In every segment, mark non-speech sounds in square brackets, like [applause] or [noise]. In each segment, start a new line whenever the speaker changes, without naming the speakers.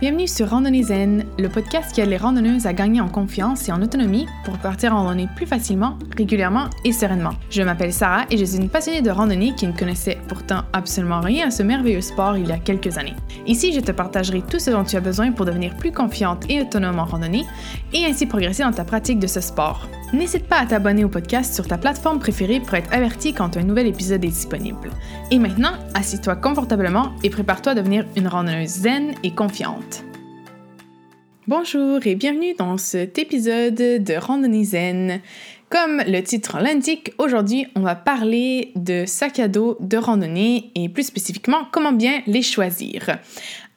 Bienvenue sur Randonnée Zen, le podcast qui aide les randonneuses à gagner en confiance et en autonomie pour partir en randonnée plus facilement, régulièrement et sereinement. Je m'appelle Sarah et je suis une passionnée de randonnée qui ne connaissait pourtant absolument rien à ce merveilleux sport il y a quelques années. Ici, je te partagerai tout ce dont tu as besoin pour devenir plus confiante et autonome en randonnée et ainsi progresser dans ta pratique de ce sport. N'hésite pas à t'abonner au podcast sur ta plateforme préférée pour être averti quand un nouvel épisode est disponible. Et maintenant, assis-toi confortablement et prépare-toi à devenir une randonneuse zen et confiante. Bonjour et bienvenue dans cet épisode de Randonnée Zen. Comme le titre l'indique, aujourd'hui on va parler de sacs à dos de randonnée et plus spécifiquement comment bien les choisir.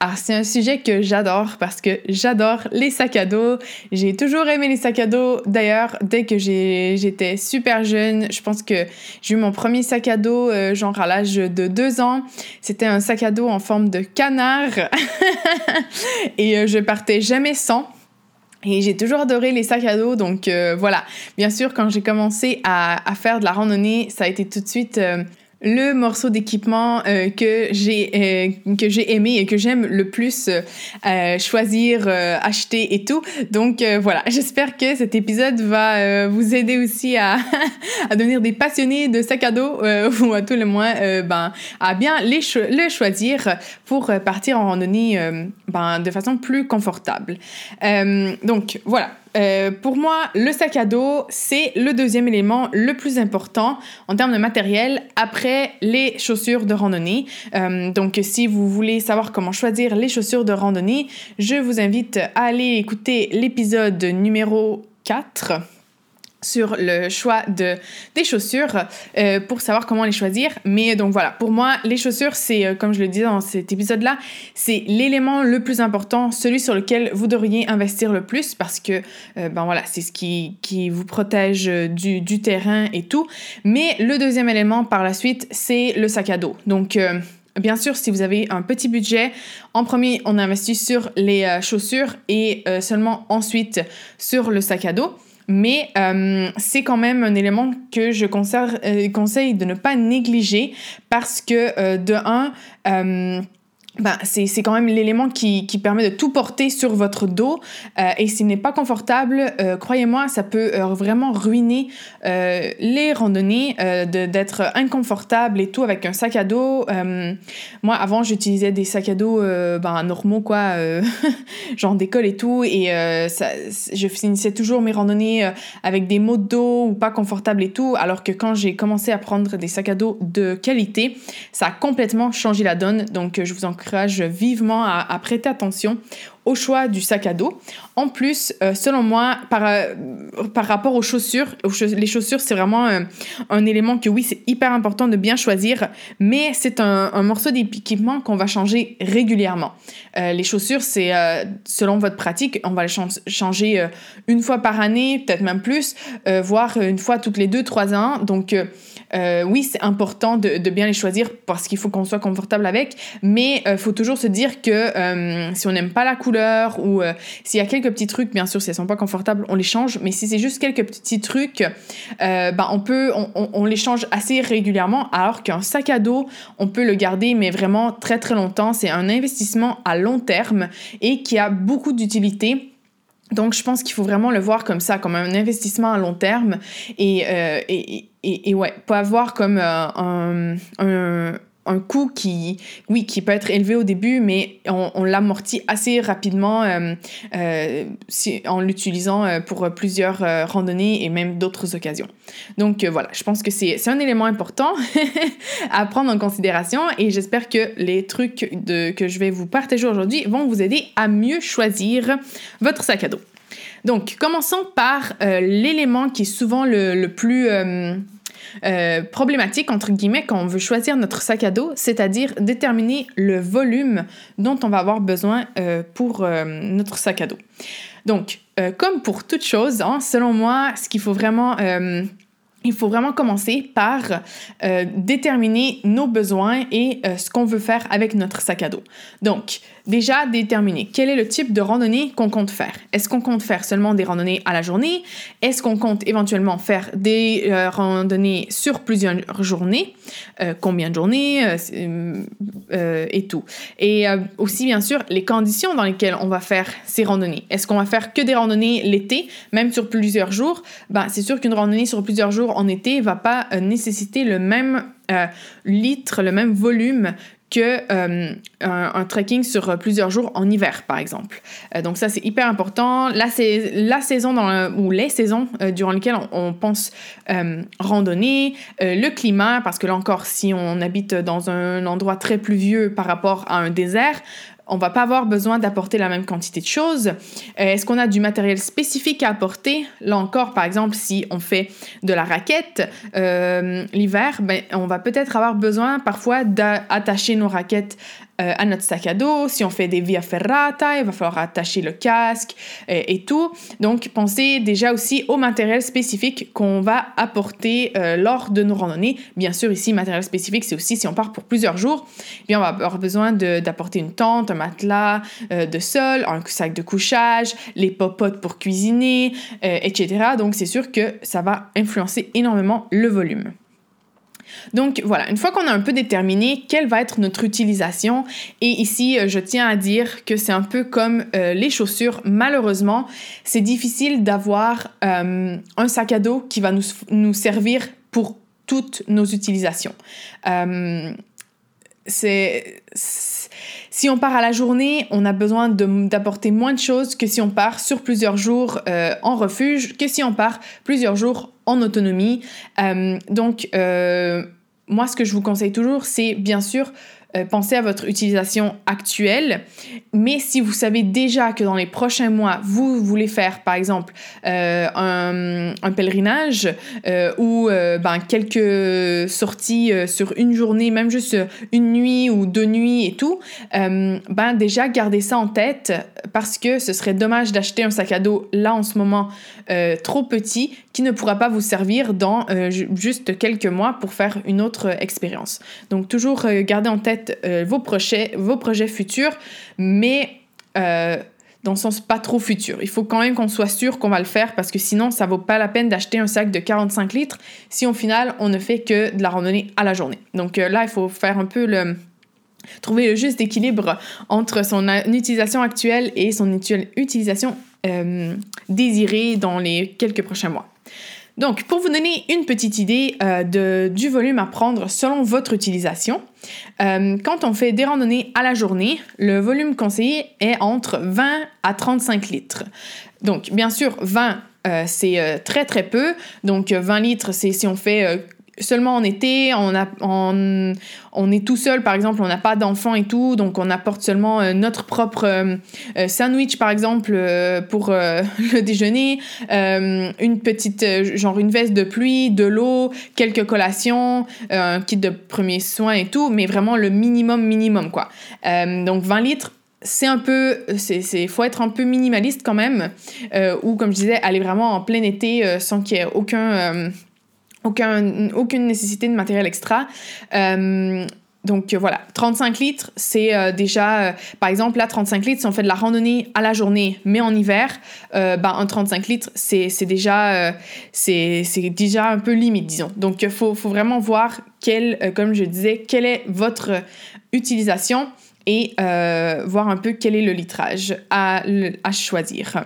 Alors, c'est un sujet que j'adore parce que j'adore les sacs à dos. J'ai toujours aimé les sacs à dos. D'ailleurs, dès que j'étais super jeune, je pense que j'ai eu mon premier sac à dos, euh, genre à l'âge de deux ans. C'était un sac à dos en forme de canard. [laughs] Et euh, je partais jamais sans. Et j'ai toujours adoré les sacs à dos, donc euh, voilà. Bien sûr, quand j'ai commencé à, faire de la randonnée, ça a été tout de suite le morceau d'équipement euh, que j'ai euh, que j'ai aimé et que j'aime le plus euh, choisir, acheter et tout. Donc voilà, [laughs] j'espère que cet épisode va vous aider aussi à, [laughs] à devenir des passionnés de sacs à dos [laughs] ou à tout le moins ben à bien le choisir pour partir en randonnée ben, de façon plus confortable. donc voilà, euh, pour moi, le sac à dos, c'est le deuxième élément le plus important en termes de matériel après les chaussures de randonnée. Euh, donc, si vous voulez savoir comment choisir les chaussures de randonnée, je vous invite à aller écouter l'épisode numéro 4 sur le choix de, des chaussures euh, pour savoir comment les choisir. Mais donc voilà, pour moi, les chaussures, c'est, euh, comme je le disais dans cet épisode-là, c'est l'élément le plus important, celui sur lequel vous devriez investir le plus parce que, euh, ben voilà, c'est ce qui, qui vous protège du, du, terrain et tout. Mais le deuxième élément par la suite, c'est le sac à dos. Donc, Bien sûr, si vous avez un petit budget, en premier, on investit sur les chaussures et seulement ensuite sur le sac à dos. Mais euh, c'est quand même un élément que je euh, conseille de ne pas négliger parce que, euh, de un, ben, c'est quand même l'élément qui, qui, permet de tout porter sur votre dos. Euh, et s'il n'est pas confortable, euh, croyez-moi, ça peut euh, vraiment ruiner les randonnées, d'être inconfortable et tout avec un sac à dos. moi, avant, j'utilisais des sacs à dos ben, normaux, quoi, [laughs] genre d'école et tout. Et ça, je finissais toujours mes randonnées avec des maux de dos ou pas confortables et tout. Alors que quand j'ai commencé à prendre des sacs à dos de qualité, ça a complètement changé la donne. Donc, je vous encourage vivement à, prêter attention au choix du sac à dos. En plus, euh, selon moi, par, euh, par rapport aux chaussures, les chaussures, c'est vraiment euh, un élément que oui, c'est hyper important de bien choisir, mais c'est un, morceau d'équipement qu'on va changer régulièrement. les chaussures, c'est selon votre pratique, on va les changer une fois par année, peut-être même plus, voire une fois toutes les deux, trois ans. Donc, oui, c'est important de, bien les choisir parce qu'il faut qu'on soit confortable avec, mais il faut toujours se dire que si on n'aime pas la couleur ou s'il y a quelques petits trucs, bien sûr, si elles sont pas confortables, on les change, mais si c'est juste quelques petits trucs, ben, on peut, on, les change assez régulièrement, alors qu'un sac à dos, on peut le garder, mais vraiment très très longtemps. C'est un investissement à long terme et qui a beaucoup d'utilité. Donc, je pense qu'il faut vraiment le voir comme ça, comme un investissement à long terme. Et, et, et, et, ouais, pas avoir comme euh, un, un, coût qui, oui, qui peut être élevé au début, mais on, l'amortit assez rapidement euh, euh, en l'utilisant euh, pour plusieurs randonnées et même d'autres occasions. Donc voilà, je pense que c'est un élément important [laughs] à prendre en considération et j'espère que les trucs que je vais vous partager aujourd'hui vont vous aider à mieux choisir votre sac à dos. Donc, commençons par l'élément qui est souvent le, plus euh, euh, problématique, entre guillemets, quand on veut choisir notre sac à dos, c'est-à-dire déterminer le volume dont on va avoir besoin pour notre sac à dos. Donc, comme pour toute chose, hein, selon moi, ce qu'il faut vraiment il faut vraiment commencer par euh, déterminer nos besoins et euh, ce qu'on veut faire avec notre sac à dos. Donc, déjà déterminer quel est le type de randonnée qu'on compte faire? Est-ce qu'on compte faire seulement des randonnées à la journée? Est-ce qu'on compte éventuellement faire des euh, randonnées sur plusieurs journées? Combien de journées? Et tout. Et aussi, bien sûr, les conditions dans lesquelles on va faire ces randonnées. Est-ce qu'on va faire que des randonnées l'été, même sur plusieurs jours? Ben, C'est sûr qu'une randonnée sur plusieurs jours en été va pas euh, nécessiter le même euh, litre, le même volume que euh, un, trekking sur plusieurs jours en hiver, par exemple. donc ça, c'est hyper important. La saison ou les saisons durant lesquelles on, pense randonner, le climat, parce que là encore, si on habite dans un endroit très pluvieux par rapport à un désert, on va pas avoir besoin d'apporter la même quantité de choses. Euh, est-ce qu'on a du matériel spécifique à apporter? Là encore, par exemple, si on fait de la raquette euh, l'hiver, ben, on va peut-être avoir besoin parfois d'attacher nos raquettes euh, à notre sac à dos. Si on fait des via ferrata, il va falloir attacher le casque euh, et, tout. Donc, pensez déjà aussi au matériel spécifique qu'on va apporter euh, lors de nos randonnées. Bien sûr, ici, matériel spécifique, c'est aussi si on part pour plusieurs jours, eh bien, on va avoir besoin d'apporter une tente, un matelas de sol, un sac de couchage, les popotes pour cuisiner, etc. Donc, c'est sûr que ça va influencer énormément le volume. Donc voilà, une fois qu'on a un peu déterminé quelle va être notre utilisation, et ici euh, je tiens à dire que c'est un peu comme euh, les chaussures, malheureusement, c'est difficile d'avoir euh, un sac à dos qui va nous, nous servir pour toutes nos utilisations. si on part à la journée, on a besoin d'apporter moins de choses que si on part sur plusieurs jours en refuge, que si on part plusieurs jours en autonomie. Euh, donc, euh, moi, ce que je vous conseille toujours, c'est bien sûr euh, pensez à votre utilisation actuelle. Mais si vous savez déjà que dans les prochains mois, vous voulez faire, par exemple, euh, un, pèlerinage euh, ou ben, quelques sorties sur une journée, même juste une nuit ou deux nuits et tout, ben déjà gardez ça en tête parce que ce serait dommage d'acheter un sac à dos là en ce moment trop petit qui ne pourra pas vous servir dans juste quelques mois pour faire une autre expérience. Donc toujours gardez en tête euh, vos, projets, vos projets futurs, mais euh, dans le sens pas trop futur. Il faut quand même qu'on soit sûr qu'on va le faire parce que sinon, ça vaut pas la peine d'acheter un sac de 45 litres si au final, on ne fait que de la randonnée à la journée. Donc euh, là, il faut faire un peu le trouver le juste équilibre entre son utilisation actuelle et son utilisation désirée dans les quelques prochains mois. Donc, pour vous donner une petite idée euh, du volume à prendre selon votre utilisation, euh, quand on fait des randonnées à la journée, le volume conseillé est entre 20 à 35 litres. Donc, bien sûr, 20, euh, c'est très très peu. Donc, 20 litres, c'est si on fait seulement en été, on, a, on, on est tout seul, par exemple, on n'a pas d'enfants et tout, donc on apporte seulement euh, notre propre euh, euh, sandwich, par exemple, pour [laughs] le déjeuner, une petite, genre une veste de pluie, de l'eau, quelques collations, un kit de premiers soins et tout, mais vraiment le minimum, minimum, quoi. donc 20 litres, c'est un peu, c'est, faut être un peu minimaliste quand même, ou comme je disais, aller vraiment en plein été sans qu'il y ait aucun aucun, aucune nécessité de matériel extra. Euh, donc voilà, 35 litres, c'est euh, déjà, euh, par exemple, là, 35 litres, si on fait de la randonnée à la journée, mais en hiver, ben, un 35 litres, c'est déjà, c'est déjà un peu limite, disons. Donc il faut, vraiment voir, quel, comme je disais, quelle est votre utilisation et voir un peu quel est le litrage à choisir.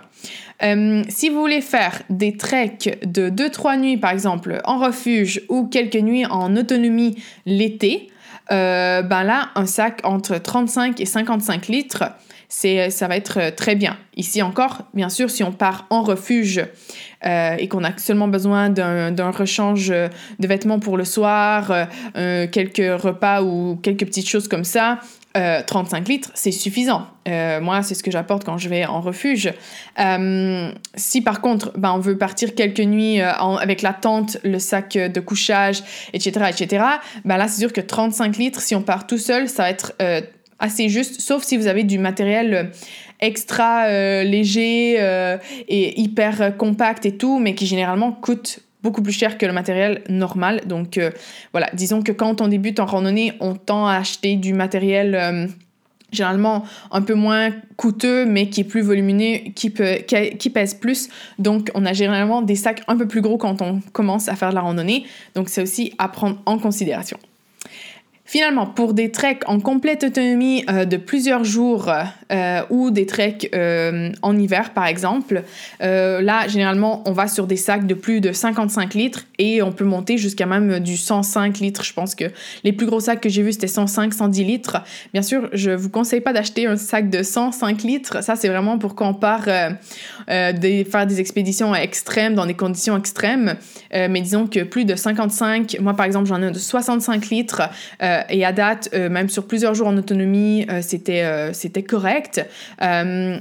Euh, si vous voulez faire des treks de 2-3 nuits, par exemple, en refuge ou quelques nuits en autonomie l'été, euh, ben là, un sac entre 35 et 55 litres, c'est, ça va être très bien. Ici encore, bien sûr, si on part en refuge euh, et qu'on a seulement besoin d'un rechange de vêtements pour le soir, quelques repas ou quelques petites choses comme ça, 35 euh, litres, c'est suffisant. Euh, moi, c'est ce que j'apporte quand je vais en refuge. Euh, si par contre, ben, on veut partir quelques nuits avec la tente, le sac de couchage, etc., etc., ben là, c'est sûr que 35 litres, si on part tout seul, ça va être assez juste, sauf si vous avez du matériel extra léger et hyper compact et tout, mais qui généralement coûte beaucoup plus cher que le matériel normal. Donc voilà, disons que quand on débute en randonnée, on tend à acheter du matériel généralement un peu moins coûteux, mais qui est plus volumineux, qui, pèse plus. Donc, on a généralement des sacs un peu plus gros quand on commence à faire de la randonnée. Donc, c'est aussi à prendre en considération. Finalement, pour des treks en complète autonomie euh, de plusieurs jours euh, ou des treks euh, en hiver par exemple, là généralement on va sur des sacs de plus de 55 litres et on peut monter jusqu'à même du 105 litres. Je pense que les plus gros sacs que j'ai vus c'était 105, 110 litres. Bien sûr, je vous conseille pas d'acheter un sac de 105 litres. Ça c'est vraiment pour quand on part faire des expéditions extrêmes dans des conditions extrêmes. mais disons que plus de 55, moi par exemple j'en ai de 65 litres. Et à date, euh, même sur plusieurs jours en autonomie, euh, c'était, c'était correct.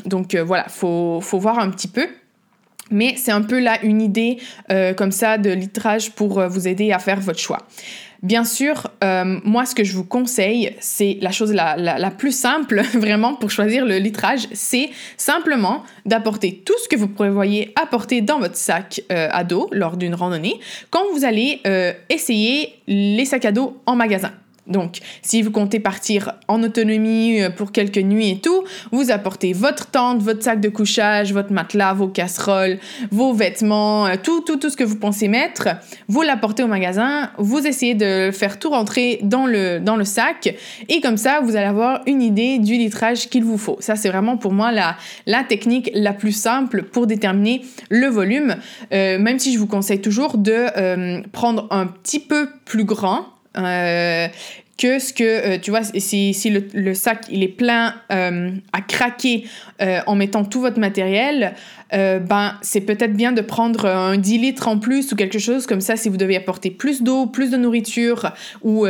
donc voilà, faut, faut voir un petit peu. Mais c'est un peu là une idée comme ça de litrage pour vous aider à faire votre choix. Bien sûr, moi, ce que je vous conseille, c'est la chose la, la, plus simple, [laughs] vraiment, pour choisir le litrage, c'est simplement d'apporter tout ce que vous prévoyez apporter dans votre sac à dos lors d'une randonnée quand vous allez essayer les sacs à dos en magasin. Donc, si vous comptez partir en autonomie euh, pour quelques nuits et tout, vous apportez votre tente, votre sac de couchage, votre matelas, vos casseroles, vos vêtements, euh, tout, tout, tout ce que vous pensez mettre, vous l'apportez au magasin, vous essayez de faire tout rentrer dans le, dans le sac et comme ça, vous allez avoir une idée du litrage qu'il vous faut. Ça, c'est vraiment pour moi la, la technique la plus simple pour déterminer le volume, euh, même si je vous conseille toujours de prendre un petit peu plus grand euh, que ce que, euh, tu vois, si, si le, sac il est plein euh, à craquer en mettant tout votre matériel, ben c'est peut-être bien de prendre un 10 litres en plus ou quelque chose comme ça si vous devez apporter plus d'eau, plus de nourriture ou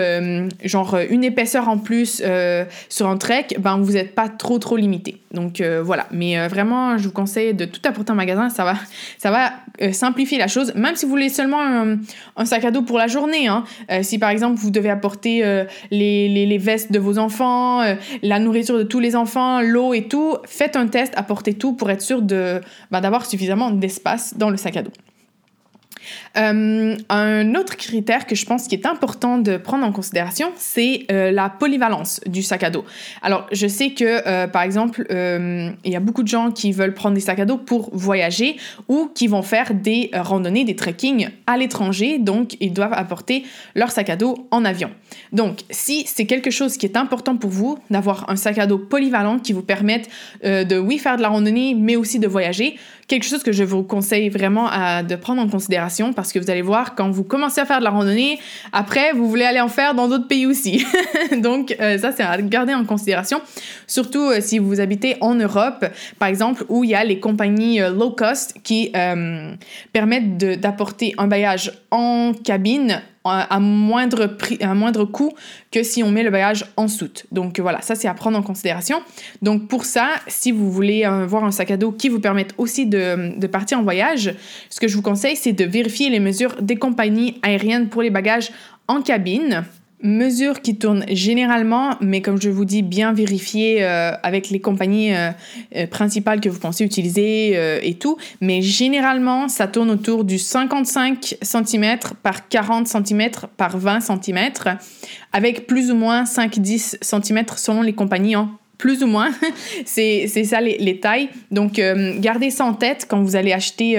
genre une épaisseur en plus sur un trek, ben vous n'êtes pas trop trop limité. Donc voilà, mais vraiment je vous conseille de tout apporter en magasin, ça va, ça va euh, simplifier la chose, même si vous voulez seulement un, sac à dos pour la journée. Hein. Euh, si par exemple vous devez apporter euh, les, les, vestes de vos enfants, la nourriture de tous les enfants, l'eau et tout, faites un test, apportez tout pour être sûr de, bah, d'avoir suffisamment d'espace dans le sac à dos. Euh, un autre critère que je pense qui est important de prendre en considération, c'est euh, la polyvalence du sac à dos. Alors, je sais que, euh, par exemple, il y a beaucoup de gens qui veulent prendre des sacs à dos pour voyager ou qui vont faire des randonnées, des trekking à l'étranger, donc ils doivent apporter leur sac à dos en avion. Donc, si c'est quelque chose qui est important pour vous, d'avoir un sac à dos polyvalent qui vous permette de, oui, faire de la randonnée, mais aussi de voyager, quelque chose que je vous conseille vraiment de prendre en considération parce que vous allez voir, quand vous commencez à faire de la randonnée, après, vous voulez aller en faire dans d'autres pays aussi. [laughs] Donc, euh, ça, c'est à garder en considération, surtout euh, si vous habitez en Europe, par exemple, où il y a les compagnies euh, low cost qui permettent d'apporter un voyage en cabine à moindre, prix, à moindre coût que si on met le bagage en soute. Donc voilà, ça c'est à prendre en considération. Donc pour ça, si vous voulez avoir un sac à dos qui vous permette aussi de, de partir en voyage, ce que je vous conseille, c'est de vérifier les mesures des compagnies aériennes pour les bagages en cabine mesures qui tournent généralement, mais comme je vous dis, bien vérifiées euh, avec les compagnies euh, euh, principales que vous pensez utiliser et tout. Mais généralement, ça tourne autour du 55 cm par 40 cm par 20 cm, avec plus ou moins 5-10 cm selon les compagnies en plus ou moins. [laughs] c'est ça les, tailles. Donc, gardez ça en tête quand vous allez acheter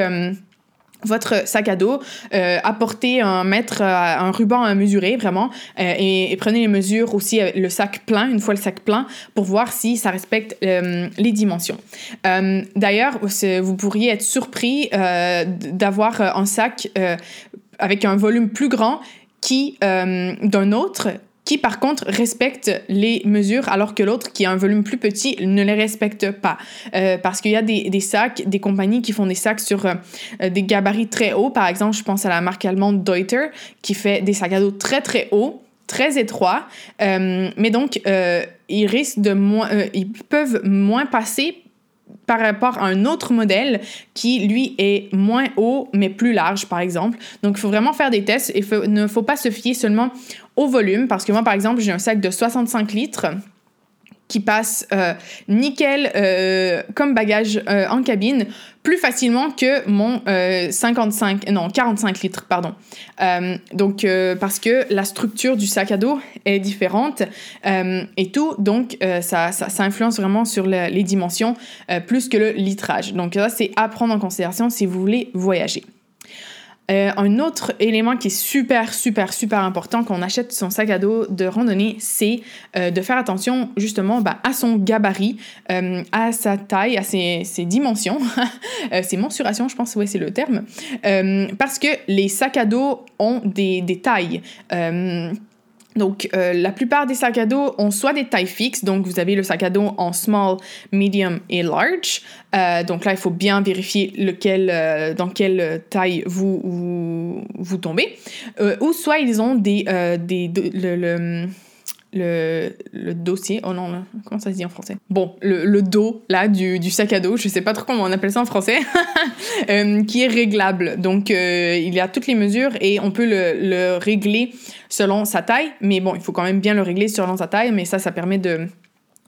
votre sac à dos, euh, apportez un mètre, euh, un ruban à mesurer vraiment euh, et, prenez les mesures aussi avec le sac plein, une fois le sac plein, pour voir si ça respecte les dimensions. D'ailleurs, vous pourriez être surpris d'avoir un sac avec un volume plus grand qui d'un autre qui par contre respecte les mesures alors que l'autre qui a un volume plus petit ne les respecte pas. Euh, parce qu'il y a des, des, sacs, des compagnies qui font des sacs sur euh, des gabarits très hauts. Par exemple, je pense à la marque allemande Deuter qui fait des sacs à dos très très hauts très étroits, euh, mais donc ils risquent de moins, ils peuvent moins passer par rapport à un autre modèle qui, lui, est moins haut, mais plus large, par exemple. Donc, il faut vraiment faire des tests et ne faut pas se fier seulement au volume, parce que moi, par exemple, j'ai un sac de 65 litres qui passe euh, nickel euh, comme bagage euh, en cabine plus facilement que mon 55 non 45 litres pardon. Donc parce que la structure du sac à dos est différente et tout donc ça, ça, influence vraiment sur les dimensions plus que le litrage. Donc ça c'est à prendre en considération si vous voulez voyager euh, un autre élément qui est super, super, super important quand on achète son sac à dos de randonnée, c'est euh, de faire attention justement bah, à son gabarit, euh, à sa taille, à ses, dimensions, [laughs] ses mensurations, je pense, ouais, c'est le terme, parce que les sacs à dos ont des tailles. Donc, euh, la plupart des sacs à dos ont soit des tailles fixes, donc vous avez le sac à dos en small, medium et large. Euh, donc là, il faut bien vérifier euh, dans quelle taille vous, vous, tombez. ou soit ils ont des, le, dossier, oh non, comment ça se dit en français? Bon, le, le dos, là, du, du, sac à dos, je sais pas trop comment on appelle ça en français, [laughs] euh, qui est réglable. Donc, euh, il y a toutes les mesures et on peut le, le régler selon sa taille, mais bon, il faut quand même bien le régler selon sa taille, mais ça, ça permet de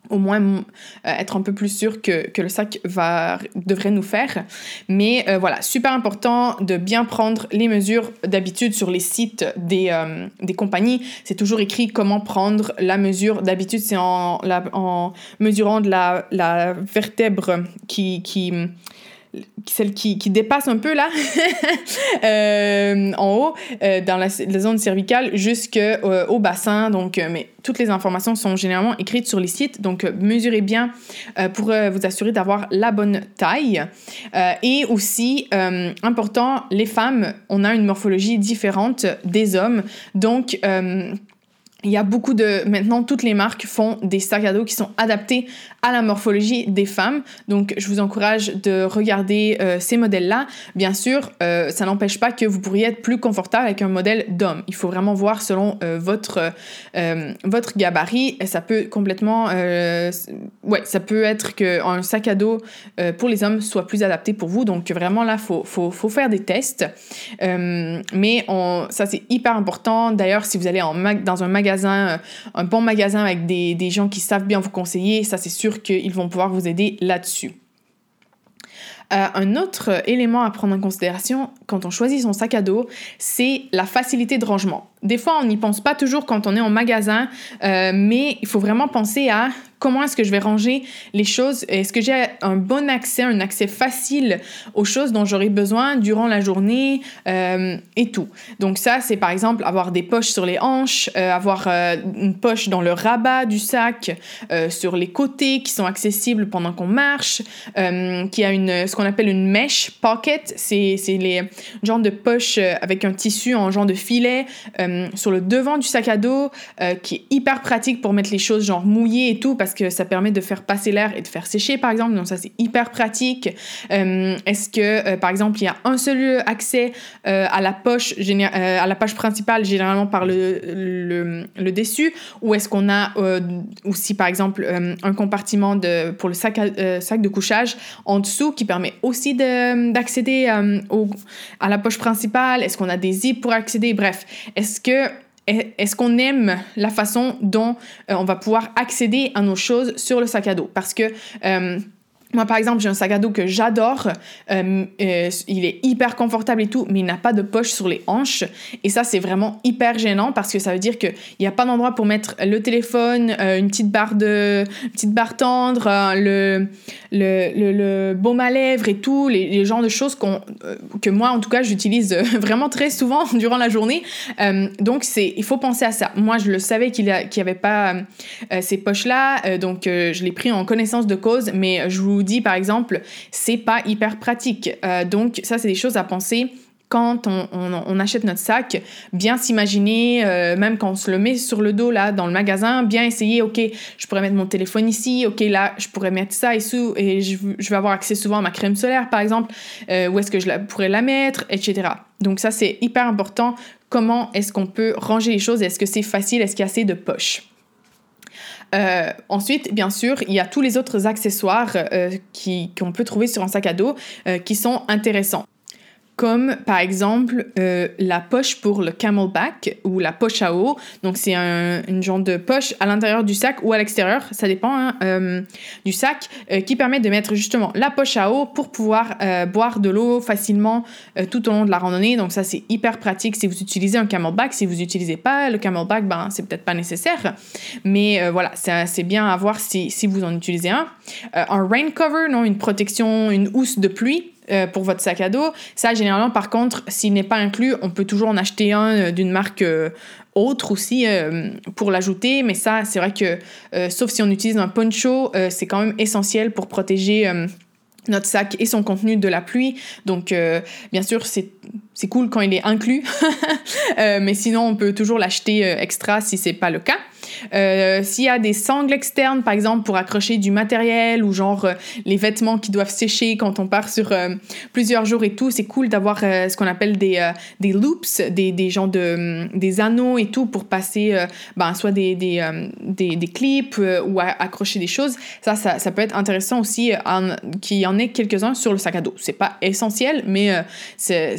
au moins euh, être un peu plus sûr que, que, le sac va, devrait nous faire. Mais euh, voilà, super important de bien prendre les mesures d'habitude sur les sites des, euh, des compagnies. C'est toujours écrit comment prendre la mesure. D'habitude, c'est en, en mesurant de la, la vertèbre qui, qui celle qui, dépasse un peu là, [laughs] euh, en haut, euh, dans la, zone cervicale, jusqu'au euh, bassin. Donc, mais toutes les informations sont généralement écrites sur les sites. Donc, mesurez bien pour vous assurer d'avoir la bonne taille. et aussi, important, les femmes, on a une morphologie différente des hommes. Donc, il y a beaucoup de... Maintenant, toutes les marques font des sacs à dos qui sont adaptés à la morphologie des femmes. Donc, je vous encourage de regarder euh, ces modèles-là. Bien sûr, euh, ça n'empêche pas que vous pourriez être plus confortable avec un modèle d'homme. Il faut vraiment voir selon euh, votre, votre gabarit. Ça peut complètement... ouais, ça peut être qu'un sac à dos pour les hommes soit plus adapté pour vous. Donc, vraiment, là, il faut, faut, faut, faire des tests. mais ça, c'est hyper important. D'ailleurs, si vous allez en dans un magasin euh, un bon magasin avec des, gens qui savent bien vous conseiller, ça c'est sûr qu'ils vont pouvoir vous aider là-dessus. Euh, un autre élément à prendre en considération quand on choisit son sac à dos, c'est la facilité de rangement. Des fois, on n'y pense pas toujours quand on est en magasin, euh, mais il faut vraiment penser à comment est-ce que je vais ranger les choses? Est-ce que j'ai un bon accès, un accès facile aux choses dont j'aurai besoin durant la journée euh, et tout? Donc ça, c'est par exemple avoir des poches sur les hanches, euh, avoir une poche dans le rabat du sac, sur les côtés qui sont accessibles pendant qu'on marche, qui a une, ce qu'on appelle une mesh pocket. C'est les genres de poches avec un tissu en genre de filet euh, sur le devant du sac à dos, euh, qui est hyper pratique pour mettre les choses genre mouillées et tout, que ça permet de faire passer l'air et de faire sécher, par exemple. Donc ça, c'est hyper pratique. Euh, est-ce que, par exemple, il y a un seul accès à la poche, à la poche principale, généralement par le, le, dessus, ou est-ce qu'on a aussi, par exemple, un compartiment de, pour le sac, sac de couchage en dessous qui permet aussi d'accéder à la poche principale? Est-ce qu'on a des zips pour accéder? Bref, est-ce que est-ce qu'on aime la façon dont euh, on va pouvoir accéder à nos choses sur le sac à dos? Parce que euh, moi, par exemple, j'ai un sac à dos que j'adore. Euh, euh, il est hyper confortable et tout, mais il n'a pas de poche sur les hanches. Et ça, c'est vraiment hyper gênant parce que ça veut dire qu'il n'y a pas d'endroit pour mettre le téléphone, euh, une petite barre de, petite barre tendre, le, le, le, baume à lèvres et tout, les, les genres de choses qu'on, que moi, en tout cas, j'utilise [laughs] vraiment très souvent [laughs] durant la journée. donc, il faut penser à ça. Moi, je le savais qu'il n'y avait pas ces poches-là, donc je l'ai pris en connaissance de cause, mais je vous dit par exemple, c'est pas hyper pratique. Euh, donc ça, c'est des choses à penser quand on, achète notre sac, bien s'imaginer, euh, même quand on se le met sur le dos là dans le magasin, bien essayer, ok, je pourrais mettre mon téléphone ici, ok, là, je pourrais mettre ça et, sous, et je, vais avoir accès souvent à ma crème solaire par exemple, euh, où est-ce que je la, pourrais la mettre, etc. Donc ça, c'est hyper important. Comment est-ce qu'on peut ranger les choses? Est-ce que c'est facile? Est-ce qu'il y a assez de poches? Euh, ensuite, bien sûr, il y a tous les autres accessoires euh, qu'on peut trouver sur un sac à dos euh, qui sont intéressants. Comme par exemple euh, la poche pour le camelback ou la poche à eau. Donc c'est un, une genre de poche à l'intérieur du sac ou à l'extérieur, ça dépend hein, euh, du sac, euh, qui permet de mettre justement la poche à eau pour pouvoir boire de l'eau facilement tout au long de la randonnée. Donc ça c'est hyper pratique si vous utilisez un camelback. Si vous n'utilisez pas le camelback, ben c'est peut-être pas nécessaire, mais voilà, c'est bien à voir si, si vous en utilisez un. un rain cover, non, une protection, une housse de pluie. Euh, pour votre sac à dos. Ça, généralement, par contre, s'il n'est pas inclus, on peut toujours en acheter un euh, d'une marque euh, autre aussi pour l'ajouter. Mais ça, c'est vrai que, sauf si on utilise un poncho, c'est quand même essentiel pour protéger notre sac et son contenu de la pluie. Donc, bien sûr, c'est cool quand il est inclus, [laughs] mais sinon, on peut toujours l'acheter extra si c'est pas le cas. Euh, s'il y a des sangles externes, par exemple, pour accrocher du matériel ou genre euh, les vêtements qui doivent sécher quand on part sur euh, plusieurs jours et tout, c'est cool d'avoir ce qu'on appelle des, loops, des, des de, des anneaux et tout pour passer ben, soit des, des, des, des clips ou accrocher des choses. Ça, ça, ça, peut être intéressant aussi qu'il y en ait quelques-uns sur le sac à dos. C'est pas essentiel, mais c'est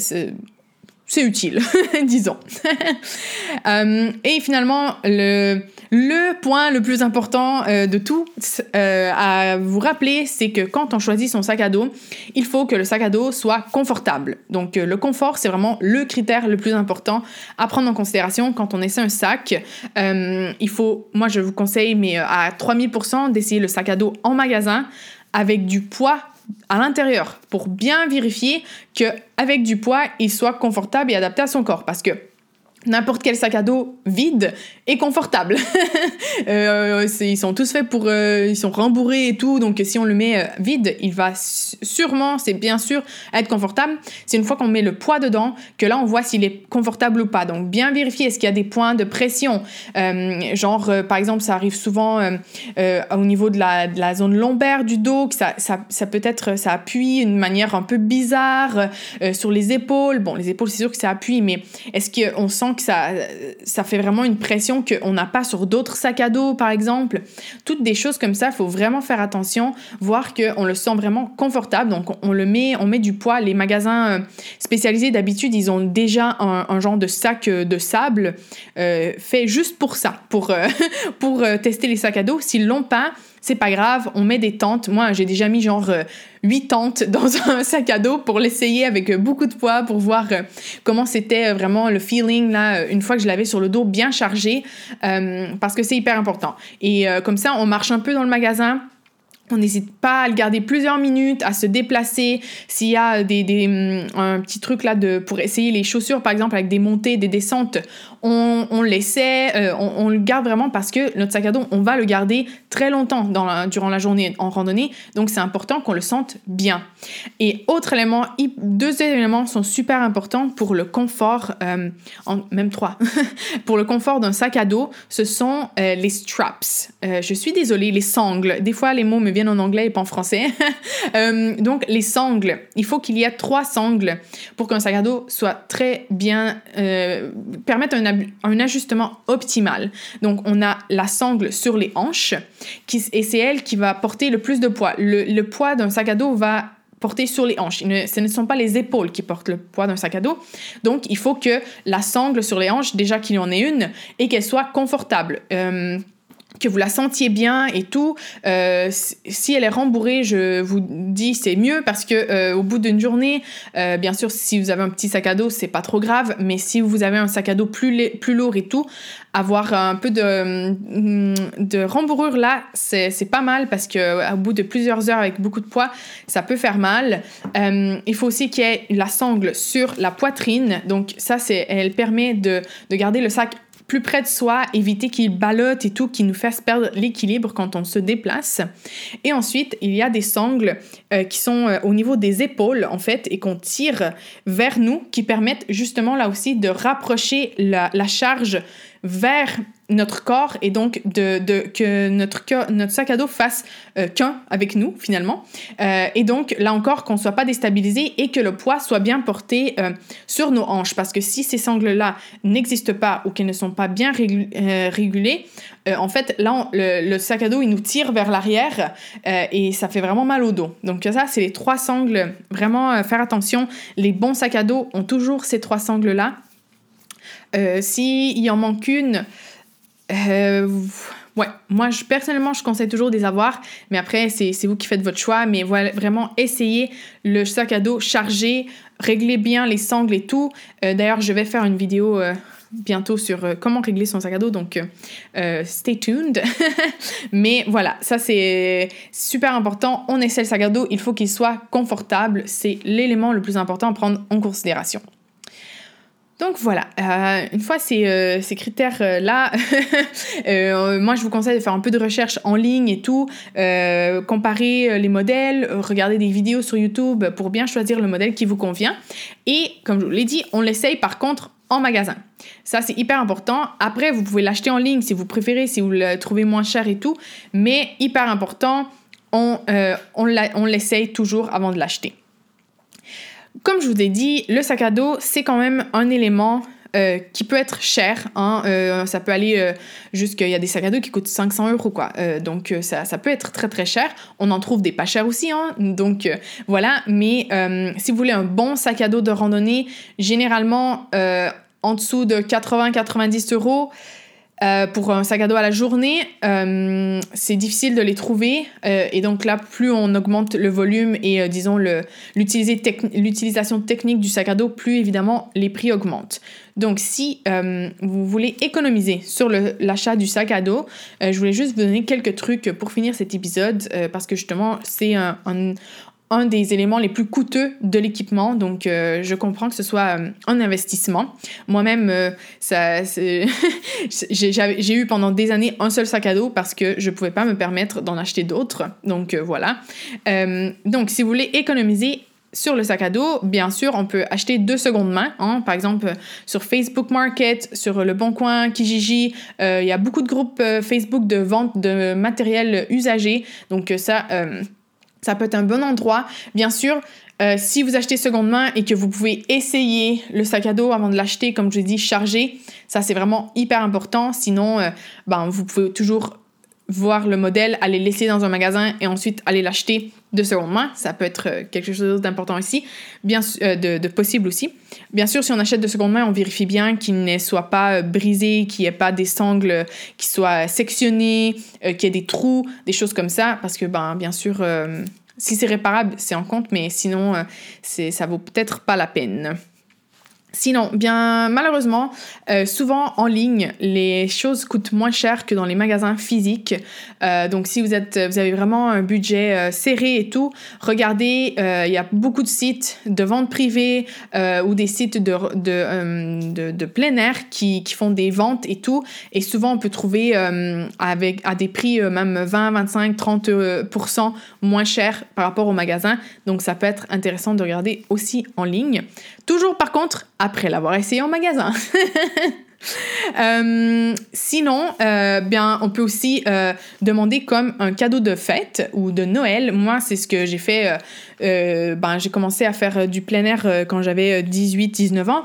c'est utile, [laughs] disons. [laughs] et finalement, le, le point le plus important euh, de tout euh, à vous rappeler, c'est que quand on choisit son sac à dos, il faut que le sac à dos soit confortable. Donc euh, le confort, c'est vraiment le critère le plus important à prendre en considération quand on essaie un sac. il faut, moi je vous conseille, mais à 3000%, d'essayer le sac à dos en magasin avec du poids à l'intérieur pour bien vérifier que avec du poids, il soit confortable et adapté à son corps. Parce que n'importe quel sac à dos vide est confortable. [laughs] euh, ils sont tous faits pour... Euh, ils sont rembourrés et tout, donc si on le met euh, vide, il va sûrement, c'est bien sûr, être confortable. C'est une fois qu'on met le poids dedans que là, on voit s'il est confortable ou pas. Donc, bien vérifier, est-ce qu'il y a des points de pression? Genre, par exemple, ça arrive souvent au niveau de la, de la, zone lombaire du dos, que ça, ça, ça peut être, ça appuie d'une manière un peu bizarre sur les épaules. Bon, les épaules, c'est sûr que ça appuie, mais est-ce qu'on sent que ça, ça fait vraiment une pression qu'on n'a pas sur d'autres sacs à dos, par exemple. Toutes des choses comme ça, il faut vraiment faire attention, voir qu'on le sent vraiment confortable. Donc, on le met, on met du poids. Les magasins euh, spécialisés, d'habitude, ils ont déjà un, genre de sac euh, de sable euh, fait juste pour ça, pour, [laughs] pour tester les sacs à dos. S'ils l'ont pas, c'est pas grave, on met des tentes. Moi, j'ai déjà mis genre 8 euh, tentes [laughs] dans un sac à dos pour l'essayer avec euh, beaucoup de poids pour voir euh, comment c'était vraiment le feeling là une fois que je l'avais sur le dos bien chargé parce que c'est hyper important. Et comme ça, on marche un peu dans le magasin on n'hésite pas à le garder plusieurs minutes, à se déplacer. S'il y a des, des, hum, un petit truc là de, pour essayer les chaussures, par exemple, avec des montées, des descentes, on, on l'essaie, euh, on, le garde vraiment parce que notre sac à dos, on va le garder très longtemps dans durant la journée en randonnée. Donc, c'est important qu'on le sente bien. Et autre élément, deux éléments sont super importants pour le confort, euh, en, même trois, [laughs] pour le confort d'un sac à dos, ce sont euh, les straps. je suis désolée, les sangles. Des fois, les mots me en anglais et pas en français. [laughs] Euh, donc, les sangles. Il faut qu'il y ait trois sangles pour qu'un sac à dos soit très bien, euh, permette un, ajustement optimal. Donc, on a la sangle sur les hanches qui, et c'est elle qui va porter le plus de poids. Le, le poids d'un sac à dos va porter sur les hanches. ce ne sont pas les épaules qui portent le poids d'un sac à dos. Donc, il faut que la sangle sur les hanches, déjà qu'il y en ait une, et qu'elle soit confortable. Euh, que vous la sentiez bien et tout. Euh, si elle est rembourrée, je vous dis c'est mieux parce que euh, au bout d'une journée, euh, bien sûr, si vous avez un petit sac à dos, c'est pas trop grave. Mais si vous avez un sac à dos plus, plus lourd et tout, avoir un peu de, mm, de rembourrure là, c'est pas mal parce que au bout de plusieurs heures avec beaucoup de poids, ça peut faire mal. il faut aussi qu'il y ait la sangle sur la poitrine. Donc ça, c'est, elle permet de, de garder le sac plus près de soi, éviter qu'il ballotte et tout, qui nous fasse perdre l'équilibre quand on se déplace. Et ensuite, il y a des sangles euh, qui sont euh, au niveau des épaules, en fait, et qu'on tire vers nous, qui permettent justement là aussi de rapprocher la charge vers notre corps et donc que notre, sac à dos fasse euh, qu'un avec nous finalement. Euh, et donc là encore qu'on soit pas déstabilisé et que le poids soit bien porté euh, sur nos hanches parce que si ces sangles-là n'existent pas ou qu'elles ne sont pas bien régulées, en fait là le, le, sac à dos il nous tire vers l'arrière et ça fait vraiment mal au dos. Donc ça c'est les trois sangles. Vraiment faire attention. Les bons sacs à dos ont toujours ces trois sangles-là. S'il en manque une, euh, ouais, moi personnellement je conseille toujours des avoir, mais après c'est vous qui faites votre choix. Mais voilà, vraiment essayez le sac à dos chargé, réglez bien les sangles et tout. Euh, d'ailleurs, je vais faire une vidéo euh, bientôt sur comment régler son sac à dos, donc stay tuned. [laughs] mais voilà, ça c'est super important. On essaie le sac à dos, il faut qu'il soit confortable. C'est l'élément le plus important à prendre en considération. Donc voilà, euh, une fois ces, euh, ces critères-là, [laughs] euh, moi je vous conseille de faire un peu de recherche en ligne et tout, comparer les modèles, regarder des vidéos sur YouTube pour bien choisir le modèle qui vous convient. Et comme je vous l'ai dit, on l'essaye par contre en magasin. Ça, c'est hyper important. Après, vous pouvez l'acheter en ligne si vous préférez, si vous le trouvez moins cher et tout. Mais hyper important, on, on l'essaye toujours avant de l'acheter. Comme je vous ai dit, le sac à dos, c'est quand même un élément euh, qui peut être cher. Hein, euh, ça peut aller euh, y a des sacs à dos qui coûtent 500 euros, quoi. donc, ça, ça, peut être très, très cher. On en trouve des pas chers aussi, hein, donc voilà. Mais si vous voulez un bon sac à dos de randonnée, généralement, en dessous de 80-90 euros, euh, pour un sac à dos à la journée, euh, c'est difficile de les trouver. Euh, et donc là, plus on augmente le volume et, disons, l'utilisation technique du sac à dos, plus évidemment les prix augmentent. Donc si vous voulez économiser sur l'achat du sac à dos, je voulais juste vous donner quelques trucs pour finir cet épisode, parce que justement, c'est un, un des éléments les plus coûteux de l'équipement. Donc, euh, je comprends que ce soit euh, un investissement. Moi-même, euh, [laughs] j'ai eu pendant des années un seul sac à dos parce que je ne pouvais pas me permettre d'en acheter d'autres. Donc, voilà. donc, si vous voulez économiser, sur le sac à dos, bien sûr, on peut acheter deux secondes main. Hein. Par exemple, sur Facebook Market, sur Le Bon Coin, Kijiji, il y a beaucoup de groupes Facebook de vente de matériel usagé. Donc ça, ça peut être un bon endroit. Bien sûr, euh, si vous achetez seconde main et que vous pouvez essayer le sac à dos avant de l'acheter, comme je l'ai dit, chargé, ça c'est vraiment hyper important. Sinon, euh, ben, vous pouvez toujours voir le modèle, aller laisser dans un magasin et ensuite aller l'acheter de seconde main. Ça peut être euh, quelque chose d'important aussi, bien de, de, possible aussi. Bien sûr, si on achète de seconde main, on vérifie bien qu'il ne soit pas brisé, qu'il n'y ait pas des sangles qui soient sectionnés, qu'il y ait des trous, des choses comme ça, parce que ben, bien sûr, si c'est réparable, c'est en compte, mais sinon, ça vaut peut-être pas la peine. Sinon, bien malheureusement, euh, souvent en ligne, les choses coûtent moins cher que dans les magasins physiques. Euh, donc, si vous êtes, vous avez vraiment un budget euh, serré et tout, regardez, il y a beaucoup de sites de vente privée ou des sites de, de, de, plein air qui, qui, font des ventes et tout. Et souvent, on peut trouver avec, à des prix même 20, 25, 30% moins cher par rapport au magasin. Donc, ça peut être intéressant de regarder aussi en ligne. Toujours par contre, après l'avoir essayé en magasin. [laughs] Euh, sinon, euh, bien, on peut aussi euh, demander comme un cadeau de fête ou de Noël. Moi, c'est ce que j'ai fait. ben, j'ai commencé à faire du plein air quand j'avais 18-19 ans.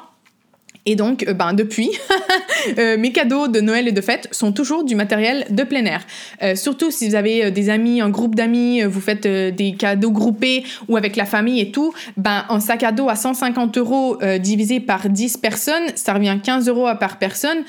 Et donc, euh, ben, depuis, [laughs] euh, mes cadeaux de Noël et de fête sont toujours du matériel de plein air. Euh, surtout si vous avez des amis, un groupe d'amis, vous faites des cadeaux groupés ou avec la famille et tout, ben, un sac à dos à 150 euros divisé par 10 personnes, ça revient 15 euros par personne.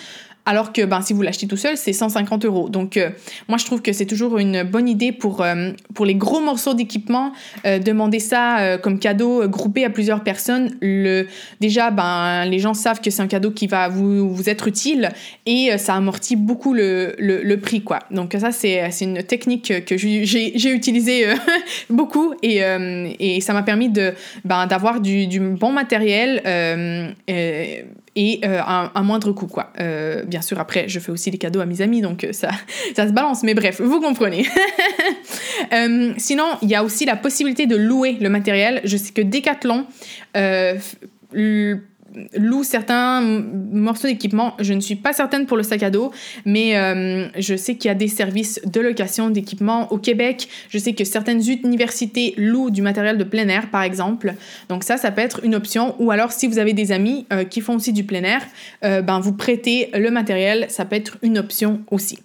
Alors que ben, si vous l'achetez tout seul, c'est 150 euros. Donc, euh, moi, je trouve que c'est toujours une bonne idée pour, euh, pour les gros morceaux d'équipement, euh, demander ça comme cadeau groupé à plusieurs personnes. Le, déjà, ben, les gens savent que c'est un cadeau qui va vous, vous être utile et ça amortit beaucoup le, le, prix. Quoi. Donc, ça, c'est une technique que j'ai utilisée [laughs] beaucoup et, et ça m'a permis ben, d'avoir du, du, bon matériel et euh, un, moindre coût, quoi. Euh, bien sûr, après, je fais aussi des cadeaux à mes amis, donc euh, ça, [laughs] ça se balance, mais bref, vous comprenez. [laughs] sinon, il y a aussi la possibilité de louer le matériel. Je sais que Decathlon loue certains morceaux d'équipement. Je ne suis pas certaine pour le sac à dos, mais euh, je sais qu'il y a des services de location d'équipement au Québec. Je sais que certaines universités louent du matériel de plein air, par exemple. Donc ça, ça peut être une option. Ou alors, si vous avez des amis euh, qui font aussi du plein air, ben, vous prêtez le matériel, ça peut être une option aussi.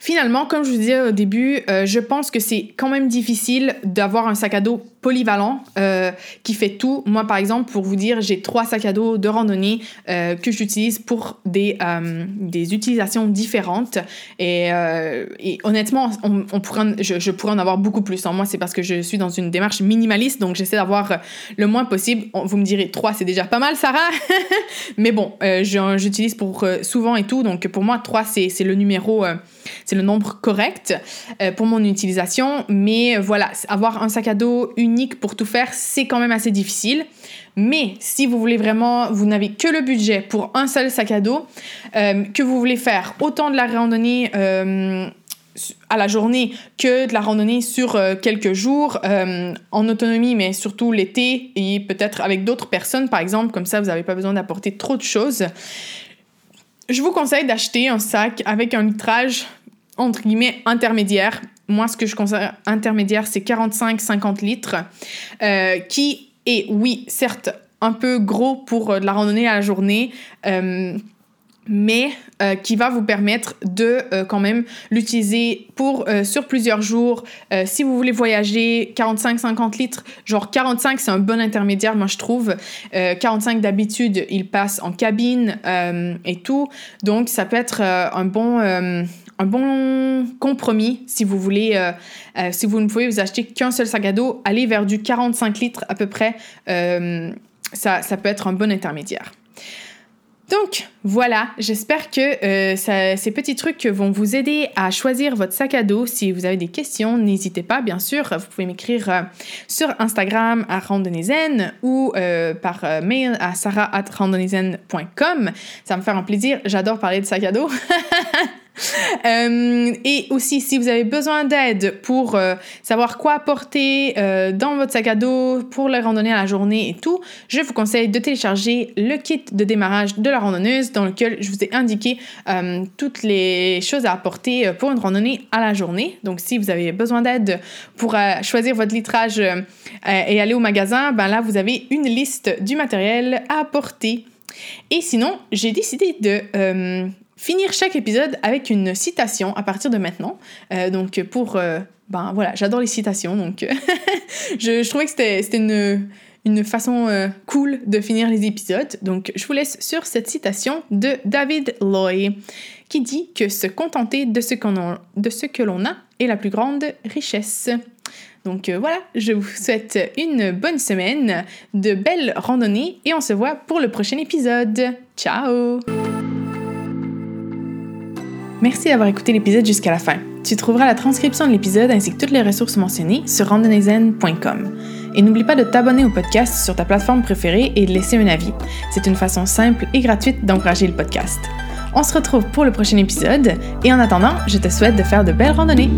Finalement, comme je vous disais au début, euh, je pense que c'est quand même difficile d'avoir un sac à dos polyvalent euh, qui fait tout. Moi, par exemple, pour vous dire, j'ai trois sacs à dos de randonnée euh, que j'utilise pour des, des utilisations différentes. Et, honnêtement, on, pourrait je, pourrais en avoir beaucoup plus. Hein. moi, c'est parce que je suis dans une démarche minimaliste, donc j'essaie d'avoir le moins possible. Vous me direz, trois, c'est déjà pas mal, Sarah. [laughs] Mais bon, j'utilise pour souvent et tout. Donc pour moi, trois, c'est le numéro c'est le nombre correct euh, pour mon utilisation. Mais voilà, avoir un sac à dos pour tout faire, c'est quand même assez difficile. Mais si vous voulez vraiment, vous n'avez que le budget pour un seul sac à dos, euh, que vous voulez faire autant de la randonnée euh, à la journée que de la randonnée sur quelques jours en autonomie, mais surtout l'été et peut-être avec d'autres personnes, par exemple, comme ça vous n'avez pas besoin d'apporter trop de choses. Je vous conseille d'acheter un sac avec un litrage entre guillemets intermédiaire. Moi, ce que je considère intermédiaire, c'est 45-50 litres, euh, qui est, oui, certes, un peu gros pour euh, de la randonnée à la journée, euh, mais qui va vous permettre de quand même l'utiliser sur plusieurs jours. si vous voulez voyager, 45-50 litres, genre 45 c'est un bon intermédiaire moi je trouve. 45 d'habitude il passe en cabine et tout, donc ça peut être un bon un bon compromis si vous voulez, euh, euh, si vous ne pouvez vous acheter qu'un seul sac à dos, aller vers du 45 litres à peu près, euh, ça, ça, peut être un bon intermédiaire. Donc voilà, j'espère que ces petits trucs vont vous aider à choisir votre sac à dos. Si vous avez des questions, n'hésitez pas, bien sûr. Vous pouvez m'écrire sur Instagram à randonnézen ou par mail à sarah.randonnézen.com. Ça me faire un plaisir. J'adore parler de sac à dos. [laughs] [laughs] Euh, et aussi, si vous avez besoin d'aide pour euh, savoir quoi porter euh, dans votre sac à dos pour la randonnée à la journée et tout, je vous conseille de télécharger le kit de démarrage de la randonneuse dans lequel je vous ai indiqué toutes les choses à apporter pour une randonnée à la journée. Donc, si vous avez besoin d'aide pour choisir votre litrage et aller au magasin, ben là, vous avez une liste du matériel à apporter. Et sinon, j'ai décidé de finir chaque épisode avec une citation à partir de maintenant. Euh, donc pour... Euh, ben voilà, j'adore les citations, donc [laughs] je, je, trouvais que c'était une, une façon euh, cool de finir les épisodes. Donc je vous laisse sur cette citation de David Loy qui dit que se contenter de ce, qu'on de ce que l'on a est la plus grande richesse. Donc voilà, je vous souhaite une bonne semaine, de belles randonnées et on se voit pour le prochain épisode. Ciao Merci d'avoir écouté l'épisode jusqu'à la fin. Tu trouveras la transcription de l'épisode ainsi que toutes les ressources mentionnées sur randonneyzen.com. Et n'oublie pas de t'abonner au podcast sur ta plateforme préférée et de laisser un avis. C'est une façon simple et gratuite d'encourager le podcast. On se retrouve pour le prochain épisode et en attendant, je te souhaite de faire de belles randonnées.